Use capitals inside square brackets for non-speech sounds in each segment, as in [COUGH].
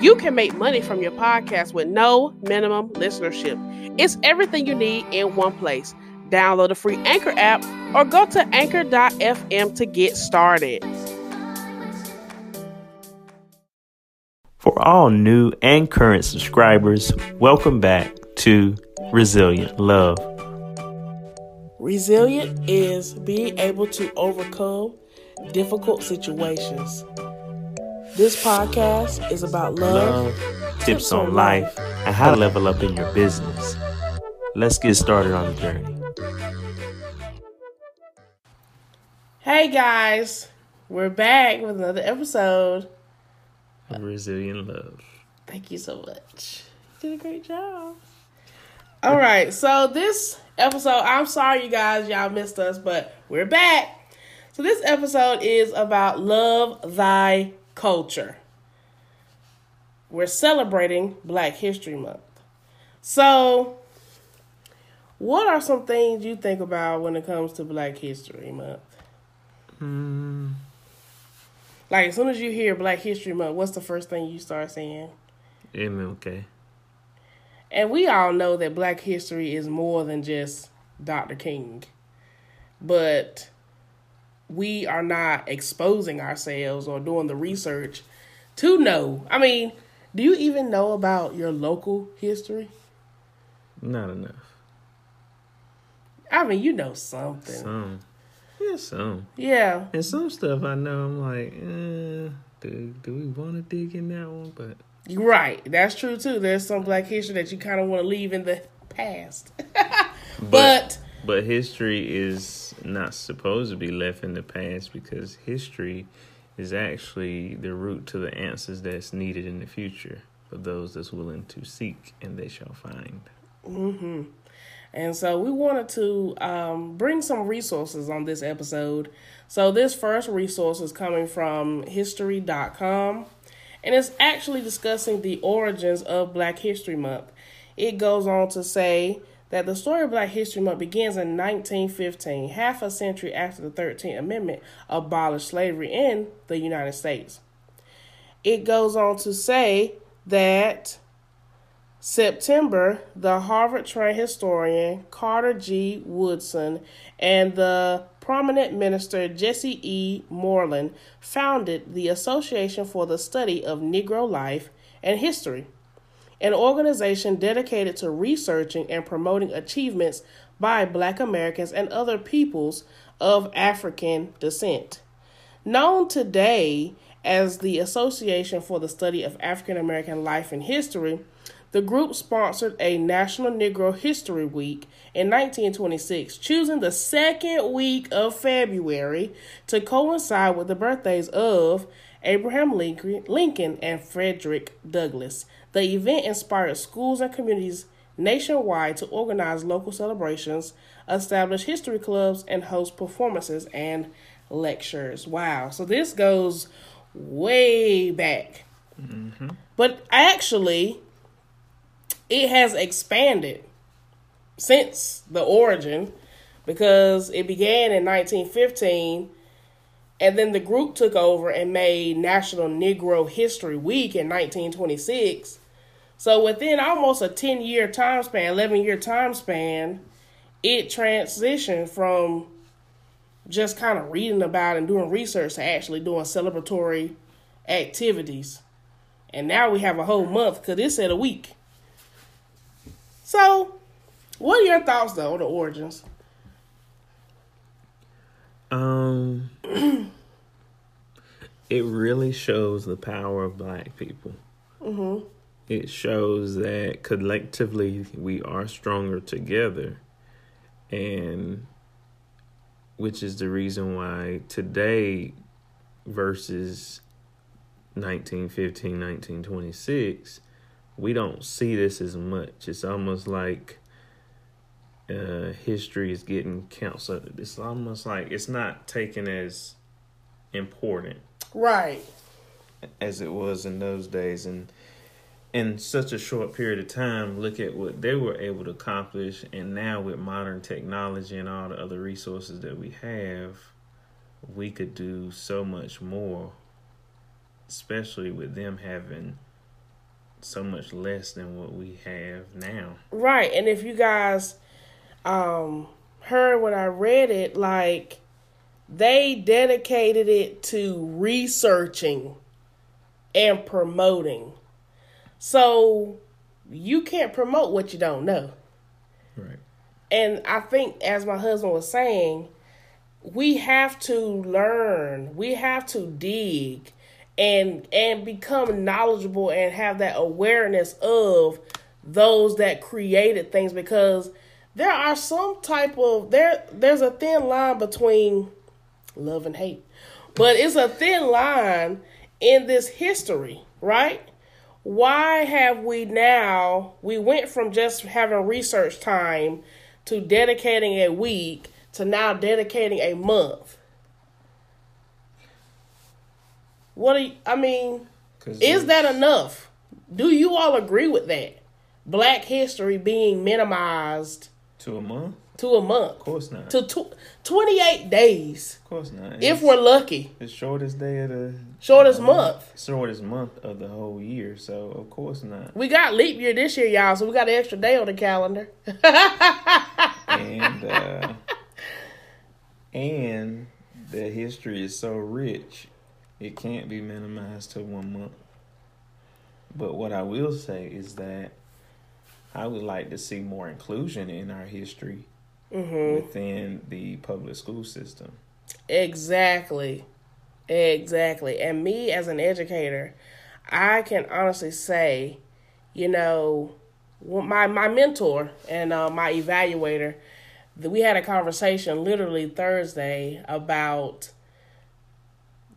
You can make money from your podcast with no minimum listenership. It's everything you need in one place. Download the free Anchor app or go to anchor.fm to get started. For all new and current subscribers, welcome back to Resilient Love. Resilient is being able to overcome difficult situations. This podcast is about love, Love, tips on life, and how to level up in your business. Let's get started on the journey. Hey guys, we're back with another episode. Of Resilient Love. Thank you so much. You did a great job. All right, so this episode, I'm sorry you guys, y'all missed us, but we're back. So this episode is about love thy culture. We're celebrating Black History Month. So, what are some things you think about when it comes to Black History Month? Mm, Like as soon as you hear Black History Month, what's the first thing you start saying? MLK. And we all know that black history is more than just Dr. King. But we are not exposing ourselves or doing the research to know. I mean, do you even know about your local history? Not enough. I mean, you know something. Some. Yeah, some. Yeah. And some stuff I know, I'm like, eh, do, do we want to dig in that one? But Right. That's true too. There's some black history that you kind of want to leave in the past. [LAUGHS] but But history is not supposed to be left in the past because history is actually the route to the answers that's needed in the future for those that's willing to seek and they shall find. hmm And so we wanted to um, bring some resources on this episode. So this first resource is coming from history.com and it's actually discussing the origins of Black History Month. It goes on to say that the story of Black History Month begins in 1915, half a century after the 13th Amendment abolished slavery in the United States. It goes on to say that September, the Harvard trained historian Carter G. Woodson and the prominent minister Jesse E. Moorland founded the Association for the Study of Negro Life and History, an organization dedicated to researching and promoting achievements by Black Americans and other peoples of African descent. Known today as the Association for the Study of African American Life and History, the group sponsored a National Negro History Week in 1926, choosing the second week of February to coincide with the birthdays of Abraham Lincoln, and Frederick Douglass. The event inspired schools and communities nationwide to organize local celebrations, establish history clubs, and host performances and lectures. Wow. So this goes way back. Mm-hmm. But actually, it has expanded since the origin because it began in 1915 and then the group took over and made National Negro History Week in 1926. So within almost a 10 year time span, 11 year time span, it transitioned from just kind of reading about and doing research to actually doing celebratory activities. And now we have a whole month because it said a week. So, what are your thoughts though on the origins? Um, [CLEARS THROAT] it really shows the power of black people. Mm-hmm. It shows that collectively we are stronger together, and which is the reason why today versus 1915, 1926, we don't see this as much. It's almost like uh, history is getting canceled. It's almost like it's not taken as important, right, as it was in those days, and in such a short period of time, look at what they were able to accomplish, and now with modern technology and all the other resources that we have, we could do so much more, especially with them having so much less than what we have now. Right. And if you guys um heard when I read it, like they dedicated it to researching and promoting. So you can't promote what you don't know. Right. And I think as my husband was saying, we have to learn, we have to dig and and become knowledgeable and have that awareness of those that created things because there are some type of there there's a thin line between love and hate but it's a thin line in this history right why have we now we went from just having research time to dedicating a week to now dedicating a month what do you, I mean? Is that enough? Do you all agree with that? Black history being minimized to a month? To a month. Of course not. To tw- 28 days. Of course not. If we're lucky. The shortest day of the shortest uh, month. Shortest month of the whole year. So of course not. We got leap year this year, y'all. So we got an extra day on the calendar. and uh, and the history is so rich it can't be minimized to one month. But what I will say is that I would like to see more inclusion in our history mm-hmm. within the public school system. Exactly. Exactly. And me as an educator, I can honestly say, you know, my my mentor and uh, my evaluator, we had a conversation literally Thursday about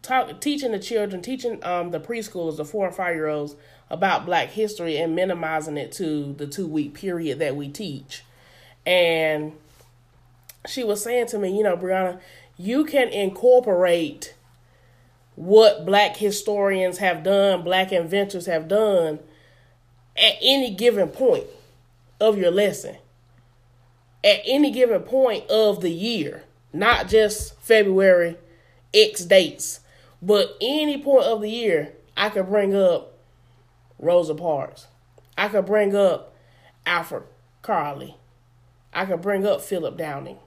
talk, teaching the children, teaching um, the preschoolers, the four and five year olds about Black history and minimizing it to the two week period that we teach. And she was saying to me, you know, Brianna, you can incorporate what Black historians have done, Black inventors have done at any given point of your lesson. At any given point of the year, not just February X dates but any point of the year, I could bring up Rosa Parks. I could bring up Alfred Crowley. I could bring up Philip Downing.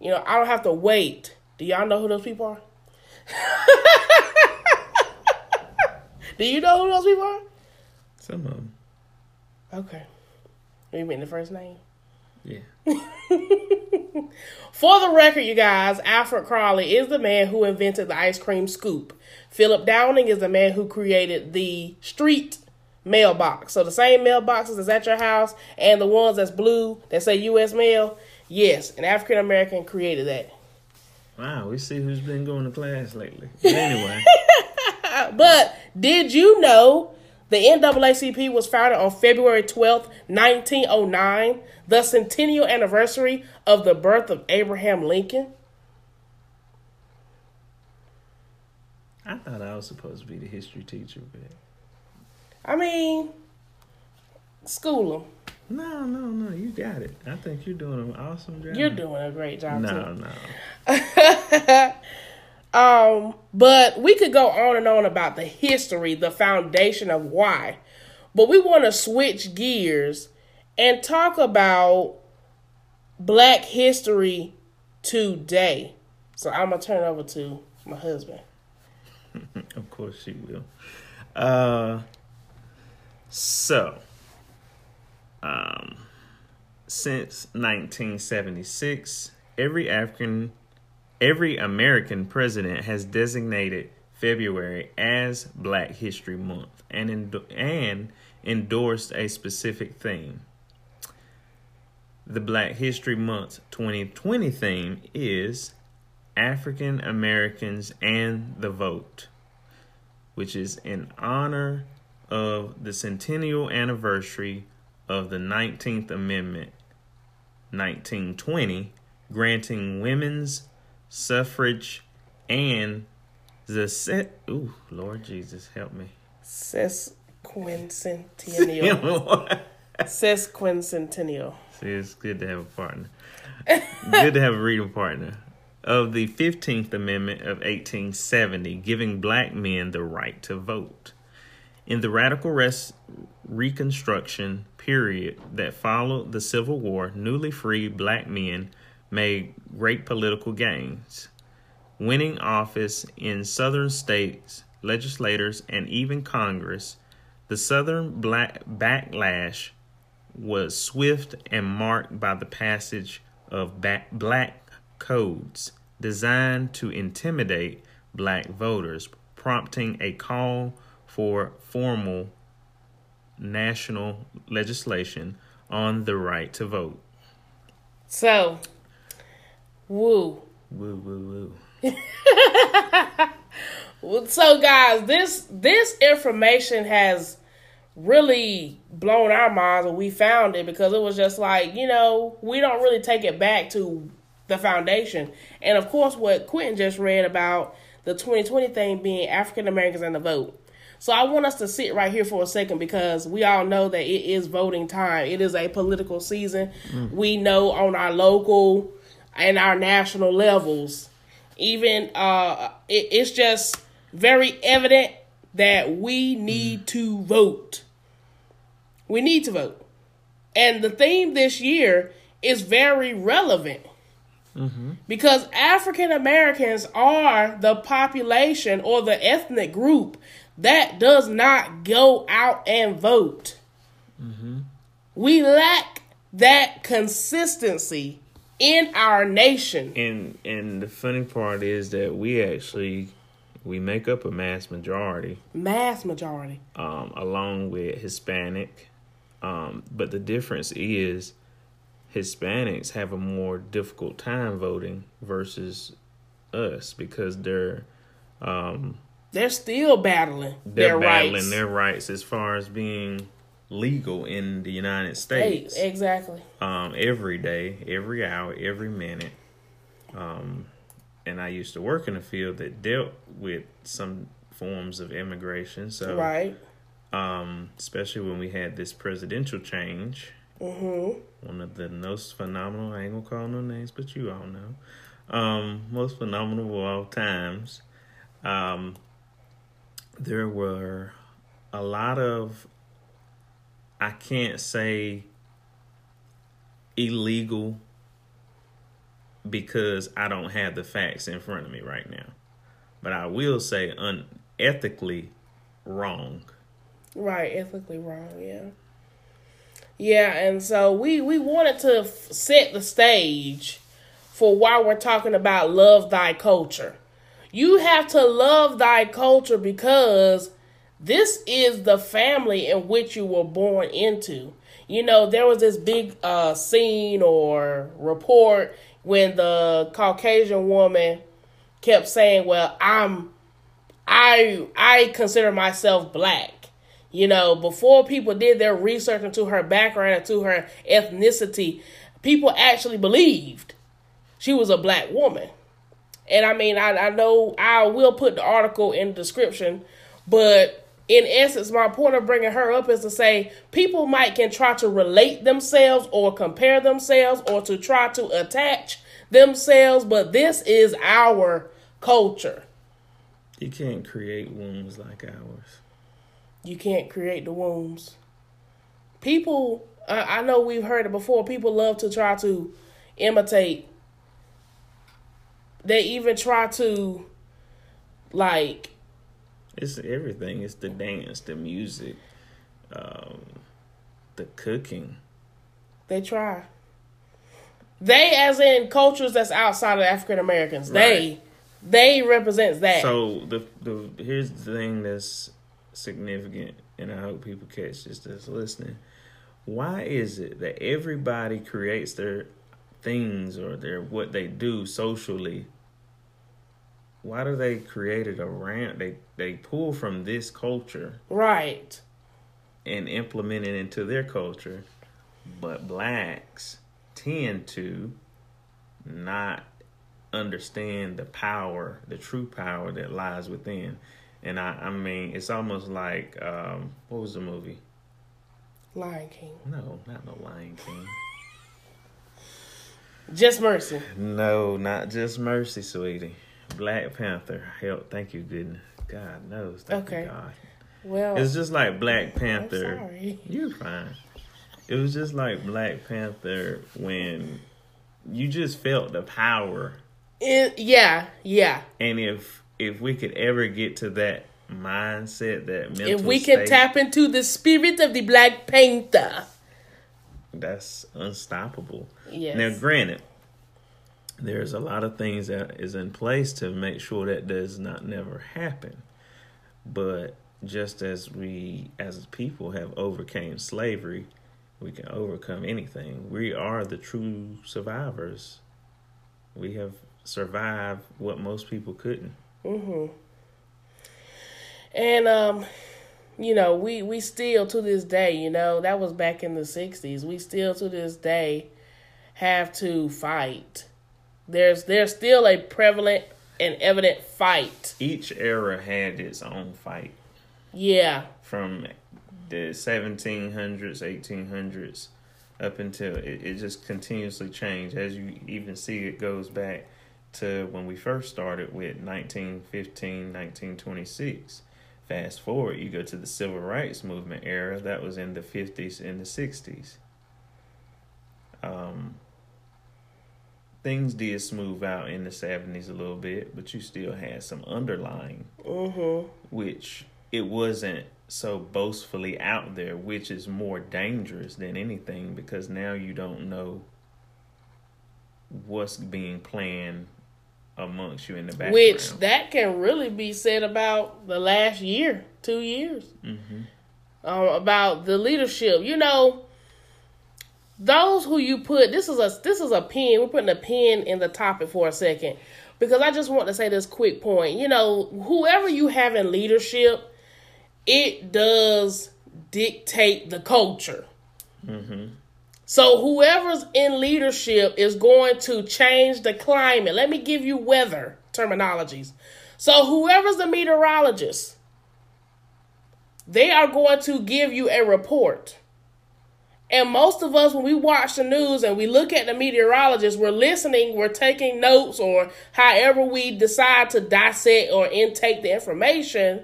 You know, I don't have to wait. Do y'all know who those people are? [LAUGHS] Do you know who those people are? Some of them. Okay. You mean the first name? Yeah. [LAUGHS] For the record, you guys, Alfred Crawley is the man who invented the ice cream scoop. Philip Downing is the man who created the street mailbox. So the same mailboxes that's at your house and the ones that's blue that say U.S. mail, yes, an African American created that. Wow, we see who's been going to class lately. [LAUGHS] But anyway. but did you know the NAACP was founded on February 12th, 1909, the centennial anniversary of the birth of Abraham Lincoln. I thought I was supposed to be the history teacher, but I mean, school them. No, no, no, you got it. I think you're doing an awesome job. You're doing a great job. No, too. no. [LAUGHS] Um, but we could go on and on about the history, the foundation of why. But we want to switch gears and talk about black history today. So I'm going to turn over to my husband. [LAUGHS] of course she will. Uh so um since 1976, every African every American president has designated February as Black History Month and, and endorsed a specific theme. The Black History Month 2020 theme is African Americans and the Vote, which is in honor of the centennial anniversary of the 19th Amendment 1920, granting women's suffrage and the set. Ooh, Lord Jesus, help me. Sesquicentennial. [LAUGHS] Sesquicentennial. See, it's good to have a partner. good to have a reading partner. Of the 15th Amendment of 1870, giving black men the right to vote. In the radical res- Reconstruction period that followed the Civil War, newly freed black men made great political gains, winning office in Southern states, legislators, and even Congress. The Southern black backlash was swift and marked by the passage of black codes designed to intimidate black voters, prompting a call for formal national legislation on the right to vote. So, woo. Woo, woo, woo. [LAUGHS] so guys, this this information has really blown our minds when we found it because it was just like, you know, we don't really take it back to the foundation. And of course what Quentin just read about the 2020 thing being African Americans and the vote. So I want us to sit right here for a second because we all know that it is voting time. It is a political season. Mm. We know on our local and our national levels, even uh, it, it's just very evident that we need to vote. We need to vote. And the theme this year is very relevant. Mm-hmm. Because African Americans are the population or the ethnic group that does not go out and vote. Mm-hmm. We lack that consistency in our nation. And and the funny part is that we actually we make up a mass majority. Mass majority. Um, along with Hispanic. Um, but the difference is Hispanics have a more difficult time voting versus us because they're um, they're still battling they're their battling rights. their rights as far as being legal in the United States. Hey, exactly. Um, every day, every hour, every minute. Um, and I used to work in a field that dealt with some forms of immigration. So right. Um, especially when we had this presidential change. Mm-hmm. One of the most phenomenal, I ain't gonna call no names, but you all know. Um, most phenomenal of all times. Um, there were a lot of I can't say illegal because I don't have the facts in front of me right now. But I will say unethically wrong. Right, ethically wrong, yeah. Yeah, and so we we wanted to f- set the stage for why we're talking about love thy culture. You have to love thy culture because this is the family in which you were born into. You know, there was this big uh, scene or report when the Caucasian woman kept saying, "Well, I'm I I consider myself black." You know, before people did their research into her background and to her ethnicity, people actually believed she was a black woman. And I mean, I, I know I will put the article in the description, but in essence, my point of bringing her up is to say people might can try to relate themselves or compare themselves or to try to attach themselves, but this is our culture. You can't create wombs like ours. You can't create the wombs. People, I know we've heard it before. People love to try to imitate they even try to like it's everything. It's the dance the music um the cooking. They try. They as in cultures that's outside of african americans right. they they represents that. So the the here's the thing that's significant and i hope people catch this that's listening. Why is it that everybody creates their things or their what they do socially why do they create it around they they pull from this culture right and implement it into their culture but blacks tend to not understand the power, the true power that lies within. And I, I mean, it's almost like um, what was the movie? Lion King. No, not no Lion King. Just Mercy. No, not just Mercy, sweetie. Black Panther. Help, thank you, goodness. God knows. Thank Okay. you, God. Well, It's just like Black I'm Panther. sorry. [LAUGHS] You're fine. It was just like Black Panther when you just felt the power. It, yeah, yeah. And if if we could ever get to that mindset, that mental If we can state, tap into the spirit of the Black Panther. that's unstoppable. Yes. Now, granted, there's a lot of things that is in place to make sure that does not never happen. But just as we, as people, have overcame slavery, we can overcome anything. We are the true survivors. We have survived what most people couldn't. Mhm. And um, you know, we we still to this day, you know, that was back in the '60s. We still to this day have to fight. There's there's still a prevalent and evident fight. Each era had its own fight. Yeah, from the 1700s, 1800s up until it, it just continuously changed. As you even see, it goes back to when we first started with 1915, 1926. Fast forward, you go to the civil rights movement era. That was in the 50s and the 60s. Um, things did smooth out in the 70s a little bit, but you still had some underlying mm-hmm. which it wasn't so boastfully out there, which is more dangerous than anything because now you don't know what's being planned amongst you in the background. Which that can really be said about the last year, two years, hmm um, about the leadership. You know, those who you put this is a this is a pin. We're putting a pin in the topic for a second because I just want to say this quick point. You know, whoever you have in leadership, it does dictate the culture. hmm So whoever's in leadership is going to change the climate. Let me give you weather terminologies. So whoever's the meteorologist, they are going to give you a report. And most of us, when we watch the news and we look at the meteorologist, we're listening, we're taking notes, or however we decide to dissect or intake the information.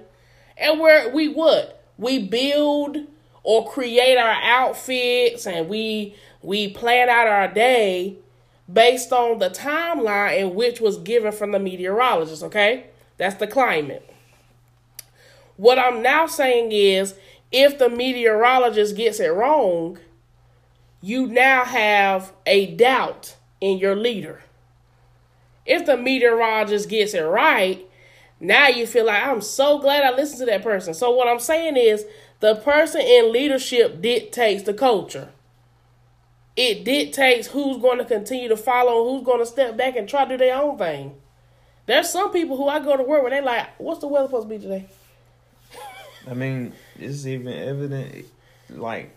And we're we what? We build or create our outfits and we we plan out our day based on the timeline in which was given from the meteorologist, okay? That's the climate. What I'm now saying is if the meteorologist gets it wrong, you now have a doubt in your leader. If the meteorologist gets it right, now you feel like I'm so glad I listened to that person. So what I'm saying is the person in leadership dictates the culture. It dictates who's going to continue to follow, who's going to step back and try to do their own thing. There's some people who I go to work with, they like, what's the weather supposed to be today? I mean, it's even evident. Like,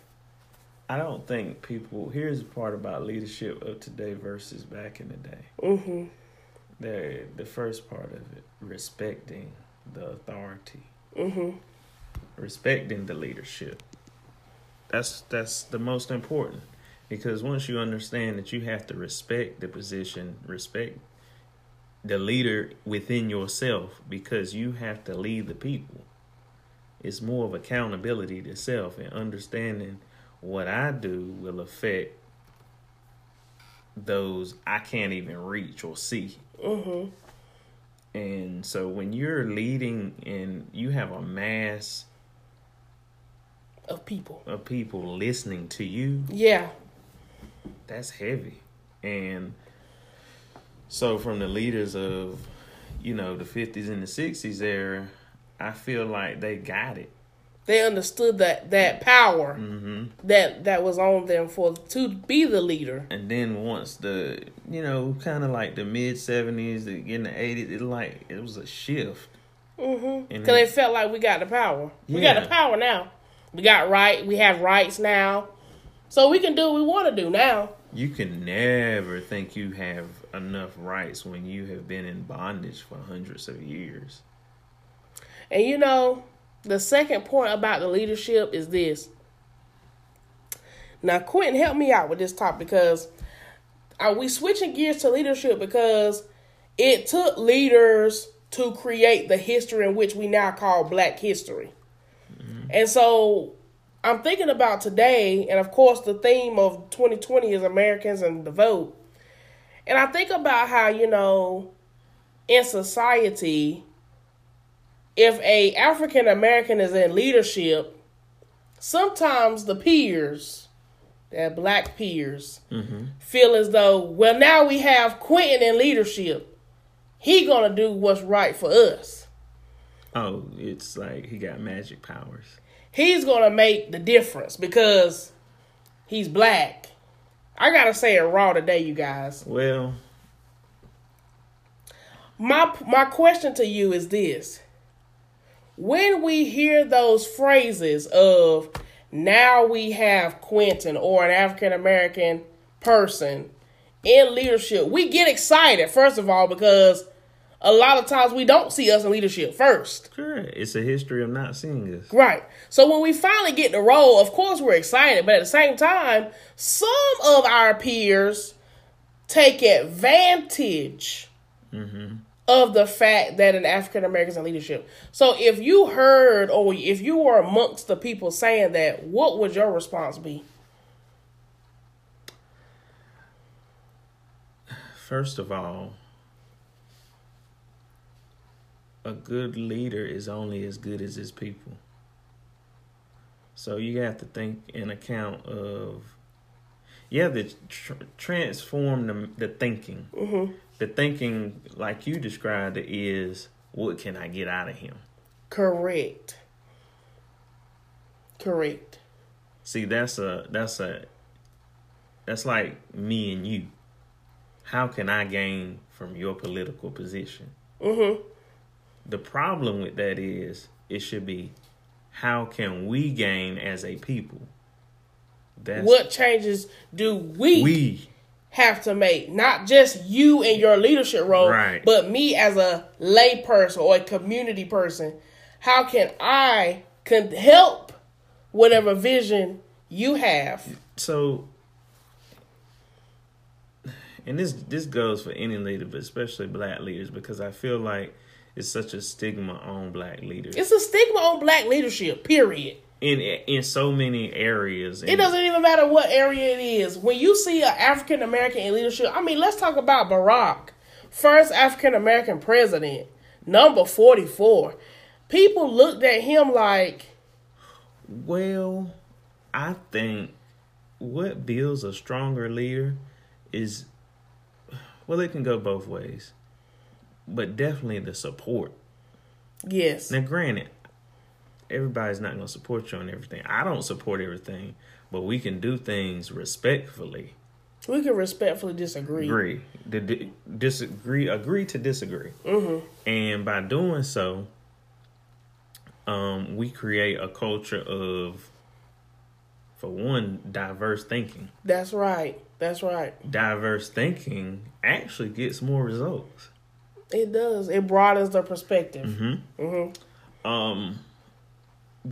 I don't think people. Here's the part about leadership of today versus back in the day. Mm-hmm. The the first part of it, respecting the authority. Mm-hmm. respecting the leadership. That's that's the most important because once you understand that you have to respect the position, respect the leader within yourself because you have to lead the people. It's more of accountability to self and understanding what I do will affect those I can't even reach or see. Mm-hmm. And so when you're leading and you have a mass Of people. of people listening to you, Yeah. that's heavy. And so from the leaders of, you know, the 50s and the 60s era, I feel like they got it. They understood that that power hmm that that was on them for to be the leader. And then once the, you know, kind of like the mid 70s, the, in the 80s, it like, it was a shift. Mm-hmm. Because then- they felt like we got the power. We got the power now. We got right. We have rights now. So we can do what we want to do now. You can never think you have enough rights when you have been in bondage for hundreds of years. And you know, the second point about the leadership is this. Now, Quentin, help me out with this topic because are we switching gears to leadership because it took leaders to create the history in which we now call Black history. Mm-hmm. And so I'm thinking about today, and of course, the theme of 2020 is Americans and the vote. And I think about how, you know, in society, if a African American is in leadership, sometimes the peers, that black peers, mm-hmm. feel as though, well, now we have Quentin in leadership. He gonna do what's right for us. Oh, it's like he got magic powers he's gonna make the difference because he's black. I gotta say it raw today, you guys. Well, my my question to you is this: When we hear those phrases of "now we have Quentin" or an African American person in leadership, we get excited first of all because a lot of times we don't see us in leadership first. Correct. It's a history of not seeing us. Right. So when we finally get the role, of course we're excited, but at the same time, some of our peers take advantage mm-hmm. Of the fact that an African American in leadership. So if you heard or if you were amongst the people saying that, what would your response be? First of all, a good leader is only as good as his people. So you have to think in account of you have to tr- transform the, the thinking. Mm-hmm. The thinking, like you described it, is what can I get out of him? Correct. Correct. See, that's a that's a that's like me and you. How can I gain from your political position? Mm-hmm. The problem with that is it should be how can we gain as a people? That's what changes do we, we have to make? Not just you in your leadership role, right. but me as a lay person or a community person. How can I can help whatever vision you have? So and this this goes for any leader, but especially black leaders, because I feel like it's such a stigma on black leaders. It's a stigma on black leadership. Period. In in so many areas. It doesn't even matter what area it is. When you see an African American in leadership, I mean, let's talk about Barack, first African American president, number forty four. People looked at him like. Well, I think what builds a stronger leader is well, it can go both ways but definitely the support. Yes. Now, granted, everybody's not going to support you on everything. I don't support everything, but we can do things respectfully. We can respectfully disagree. Agree. D- disagree. Agree to disagree. Mm-hmm. And by doing so, um, we create a culture of, for one, diverse thinking. That's right. That's right. Diverse thinking actually gets more results. It does. It broadens the perspective. Mm-hmm. Mm-hmm. Um,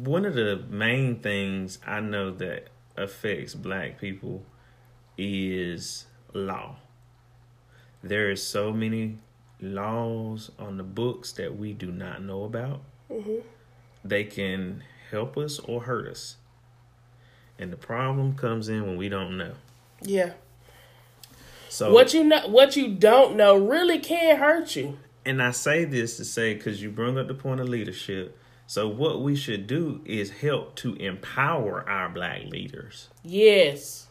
one of the main things I know that affects black people is law. There is so many laws on the books that we do not know about. Mm-hmm. They can help us or hurt us. And the problem comes in when we don't know. Yeah. So what you know, what you don't know, really can hurt you. And I say this to say because you bring up the point of leadership. So what we should do is help to empower our black leaders. Yes.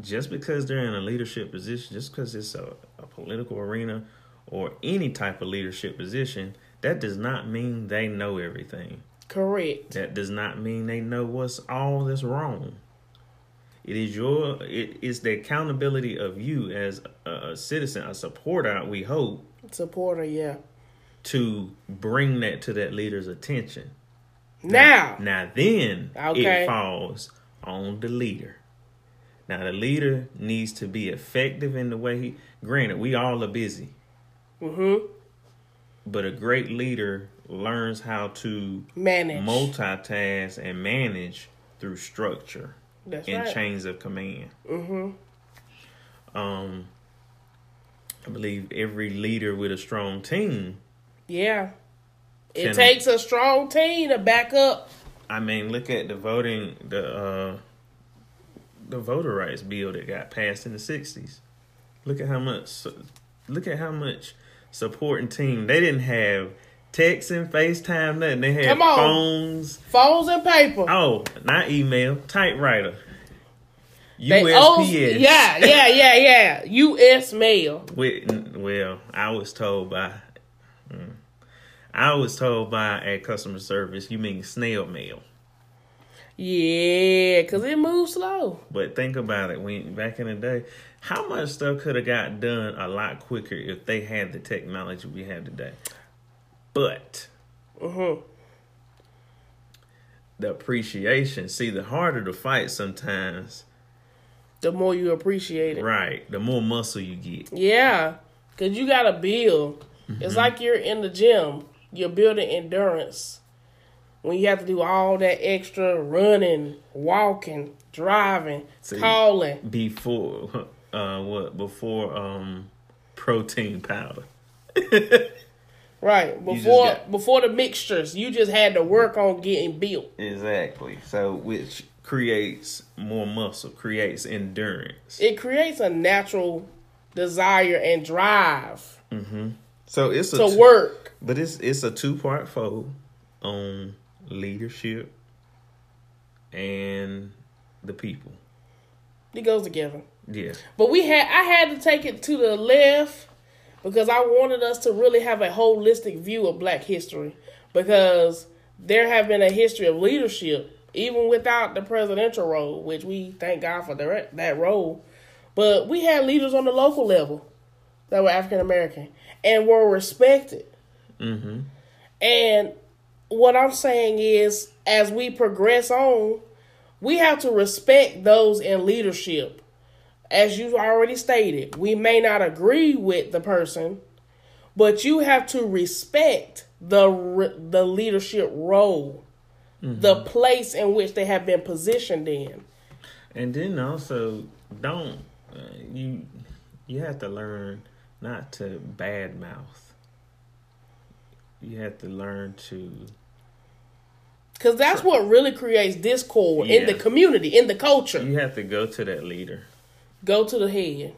Just because they're in a leadership position, just because it's a, a political arena or any type of leadership position, that does not mean they know everything. Correct. That does not mean they know what's all that's wrong. It is your it is the accountability of you as a citizen, a supporter. We hope supporter, yeah, to bring that to that leader's attention. Now, now, now then okay. it falls on the leader. Now the leader needs to be effective in the way he. Granted, we all are busy. Mm-hmm. But a great leader learns how to manage, multitask, and manage through structure That's and right. chains of command. Mm-hmm. Um, I believe every leader with a strong team. Yeah. It Can- takes a strong team to back up. I mean, look at the voting, the uh, the voter rights bill that got passed in the '60s. Look at how much, look at how much supporting team they didn't have. Texting, FaceTime, nothing. They had Come on. phones. Phones and paper. Oh, not email, typewriter. They USPS. owe- yeah, yeah, yeah, yeah. U.S. mail. With, well, I was told by, mm, I was told by a customer service. You mean snail mail? Yeah, because it moves slow. But think about it. When back in the day, how much stuff could have got done a lot quicker if they had the technology we have today? But Mm-hmm. the appreciation. See, the harder the fight sometimes, The more you appreciate it. right? The more muscle you get. Yeah, because you got to build. Mm-hmm. It's like you're in the gym. You're building endurance. When you have to do all that extra running, walking, driving, See. calling. Before, [LAUGHS] uh, what? Before, um, protein powder. [LAUGHS] Right. Before got- before the mixtures, you just had to work on getting built. Exactly. So, which creates more muscle, creates endurance. It creates a natural desire and drive So it's a to two- work. but it's it's a two part fold on leadership and the people. It goes together. Yeah. But we had I had to take it to the left because I wanted us to really have a holistic view of black history because there have been a history of leadership even without the presidential role, which we thank God for the, that role. But we had leaders on the local level that were African American and were respected. Mm-hmm. And what I'm saying is, as we progress on, we have to respect those in leadership. As you already stated, we may not agree with the person, but you have to respect the the leadership role, the place in which they have been positioned in. And then also don't uh, you you have to learn not to badmouth. You have to learn to Because that's what really creates discord in the community, in the culture. you have to go to that leader Go to the head.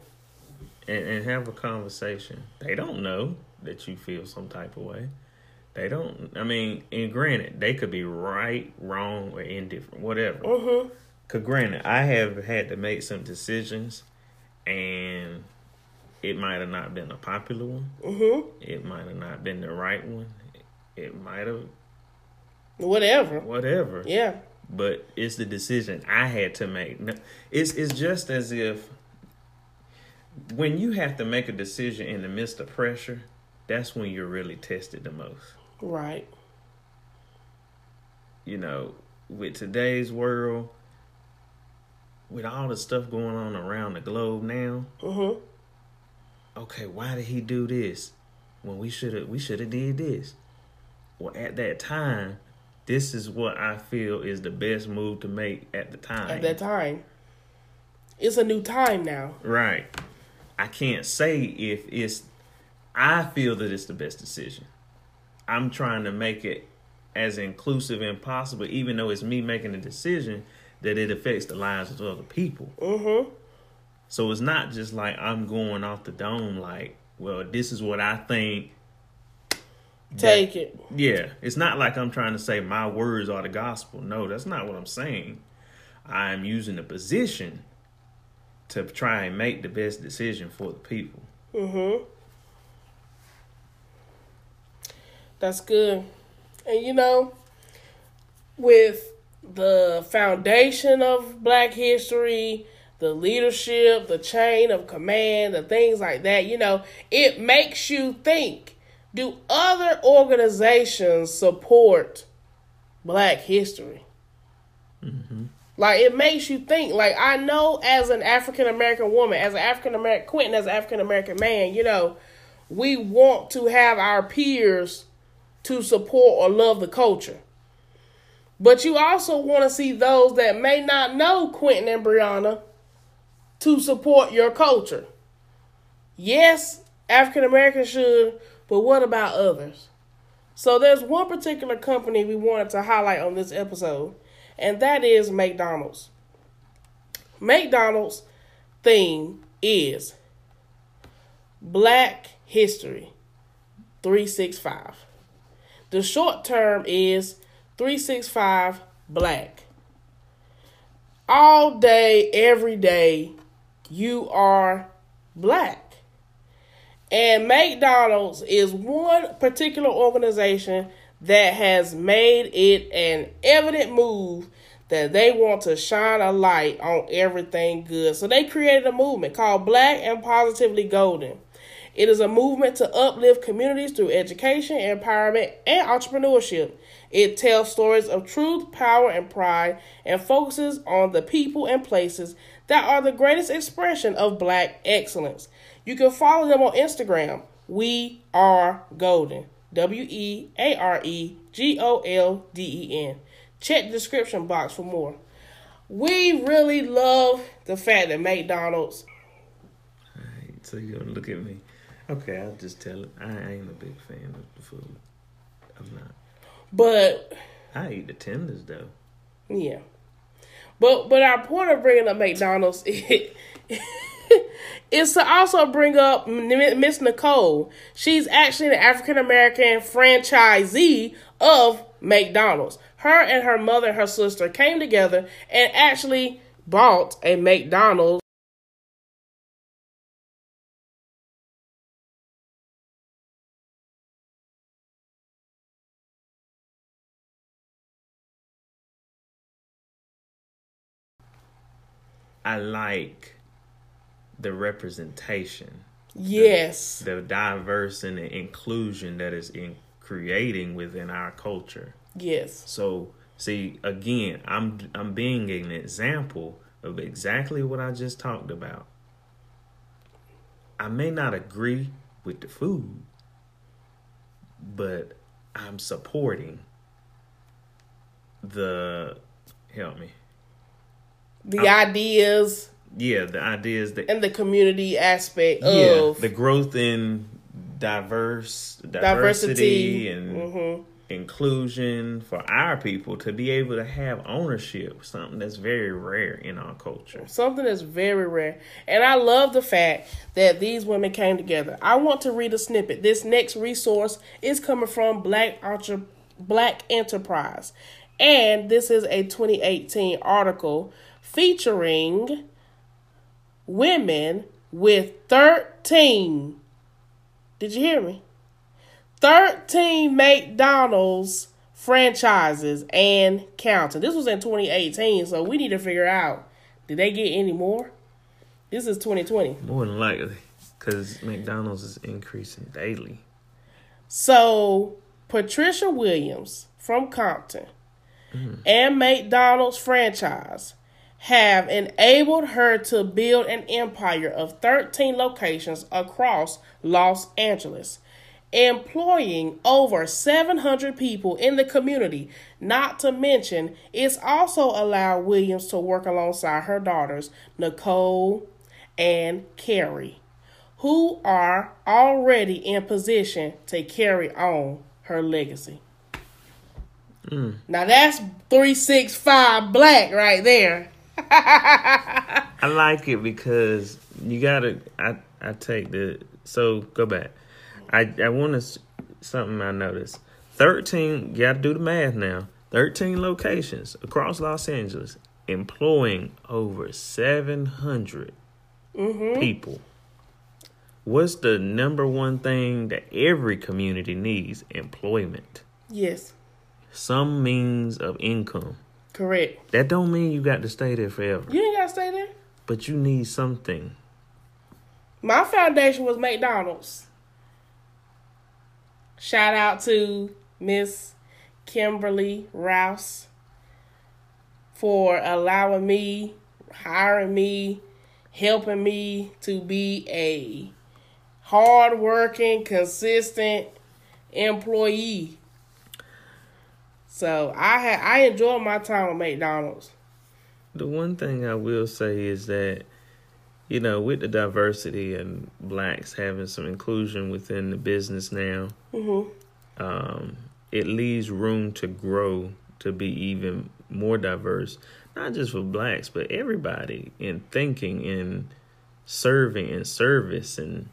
and, and have a conversation. They don't know that you feel some type of way. They don't. I mean, and granted, they could be right, wrong, or indifferent, whatever. Mm-hmm. Cause granted, I have had to make some decisions, and it might have not been a popular one. Mm-hmm. It might have not been the right one. It might have Whatever. whatever. Yeah. But it's the decision I had to make. It's it's just as if when you have to make a decision in the midst of pressure, that's when you're really tested the most. Right. You know, with today's world, with all the stuff going on around the globe now, Mm-hmm. Okay, why did he do this? When we should have we should have did this. Well, at that time, this is what I feel is the best move to make at the time. At that time. It's a new time now. Right. I can't say if it's I feel that it's the best decision. I'm trying to make it as inclusive and possible, even though it's me making the decision that it affects the lives of other people. Mm-hmm. So it's not just like I'm going off the dome like, well, this is what I think. Take it. Yeah, it's not like I'm trying to say my words are the gospel. No, that's not what I'm saying. I'm using the position to try and make the best decision for the people. Mm-hmm. That's good. And you know, with the foundation of black history, the leadership, the chain of command, the things like that, you know, it makes you think do other organizations support black history? Mm-hmm. Like it makes you think. Like I know as an African American woman, as an African American Quentin, as an African American man, you know, we want to have our peers to support or love the culture. But you also want to see those that may not know Quentin and Brianna to support your culture. Yes, African Americans should, but what about others? So there's one particular company we wanted to highlight on this episode, and that is McDonald's. McDonald's theme is Black History 365. The short term is 365 Black. All day, every day, you are black. And McDonald's is one particular organization that has made it an evident move that they want to shine a light on everything good. So they created a movement called Black and Positively Golden. It is a movement to uplift communities through education, empowerment, and entrepreneurship. It tells stories of truth, power, and pride and focuses on the people and places that are the greatest expression of black excellence. You can follow them on Instagram. We are golden. W E A R E G O L D E N. Check the description box for more. We really love the fact that McDonald's. Right, so you're gonna look at me. Okay, I'll just tell it. I ain't a big fan of the food. I'm not. But I eat the tenders though. Yeah. But but our point of bringing up McDonald's [LAUGHS] is to also bring up Miss Nicole. She's actually an African American franchisee of McDonald's. Her and her mother and her sister came together and actually bought a McDonald's. I like the representation. Yes. The, the diverse and the inclusion that is in creating within our culture. Yes. So see again, I'm I'm being an example of exactly what I just talked about. I may not agree with the food, but I'm supporting the help me the I'm, ideas. Yeah, the ideas that and the community aspect yeah, of the growth in diverse diversity, diversity. and mm-hmm. inclusion for our people to be able to have ownership, something that's very rare in our culture. Something that's very rare. And I love the fact that these women came together. I want to read a snippet. This next resource is coming from Black Entre- Black Enterprise. And this is a 2018 article featuring women with 13. Did you hear me? 13 McDonald's franchises and counting. This was in 2018, so we need to figure out did they get any more? This is 2020. More than likely, because McDonald's is increasing daily. So, Patricia Williams from Compton mm. and McDonald's franchise have enabled her to build an empire of 13 locations across Los Angeles, employing over 700 people in the community. Not to mention, it's also allowed Williams to work alongside her daughters, Nicole and Carrie, who are already in position to carry on her legacy. Mm. Now that's 365 black right there. [LAUGHS] I like it because you gotta. I I take the so go back. I I want to something I noticed. Thirteen. You gotta do the math now. Thirteen locations across Los Angeles, employing over seven hundred mm-hmm. people. What's the number one thing that every community needs? Employment. Yes. Some means of income. Correct. That don't mean you got to stay there forever. You ain't got to stay there. But you need something. My foundation was McDonald's. Shout out to Miss Kimberly Rouse for allowing me, hiring me, helping me to be a hardworking, consistent employee. So I had I enjoyed my time with McDonald's. The one thing I will say is that, you know, with the diversity and blacks having some inclusion within the business now, Mm-hmm. um, it leaves room to grow to be even more diverse, not just for blacks, but everybody in thinking and serving and service and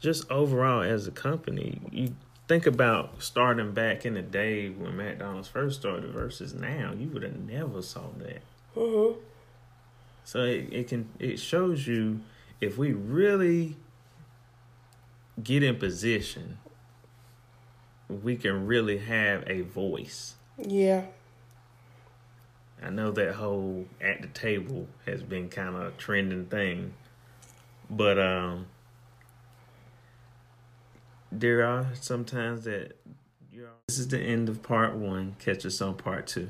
just overall as a company. You think about starting back in the day when McDonald's first started versus now, you would have never saw that. Mm-hmm. So it, it can it shows you if we really get in position, we can really have a voice. Yeah. I know that whole at the table has been kind of a trending thing, but um, there are sometimes that you know, this is the end of part one. Catch us on part two.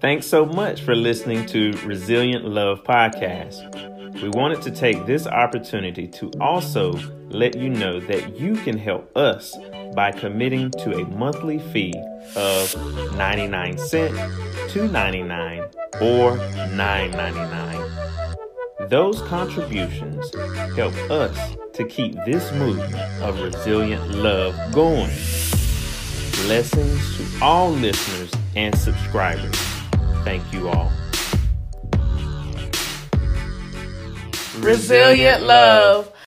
Thanks so much for listening to Resilient Love Podcast. We wanted to take this opportunity to also let you know that you can help us by committing to a monthly fee of 99 cent, 2.99 or 9.99. Those contributions help us to keep this movement of resilient love going. Blessings to all listeners and subscribers. Thank you all. Resilient love.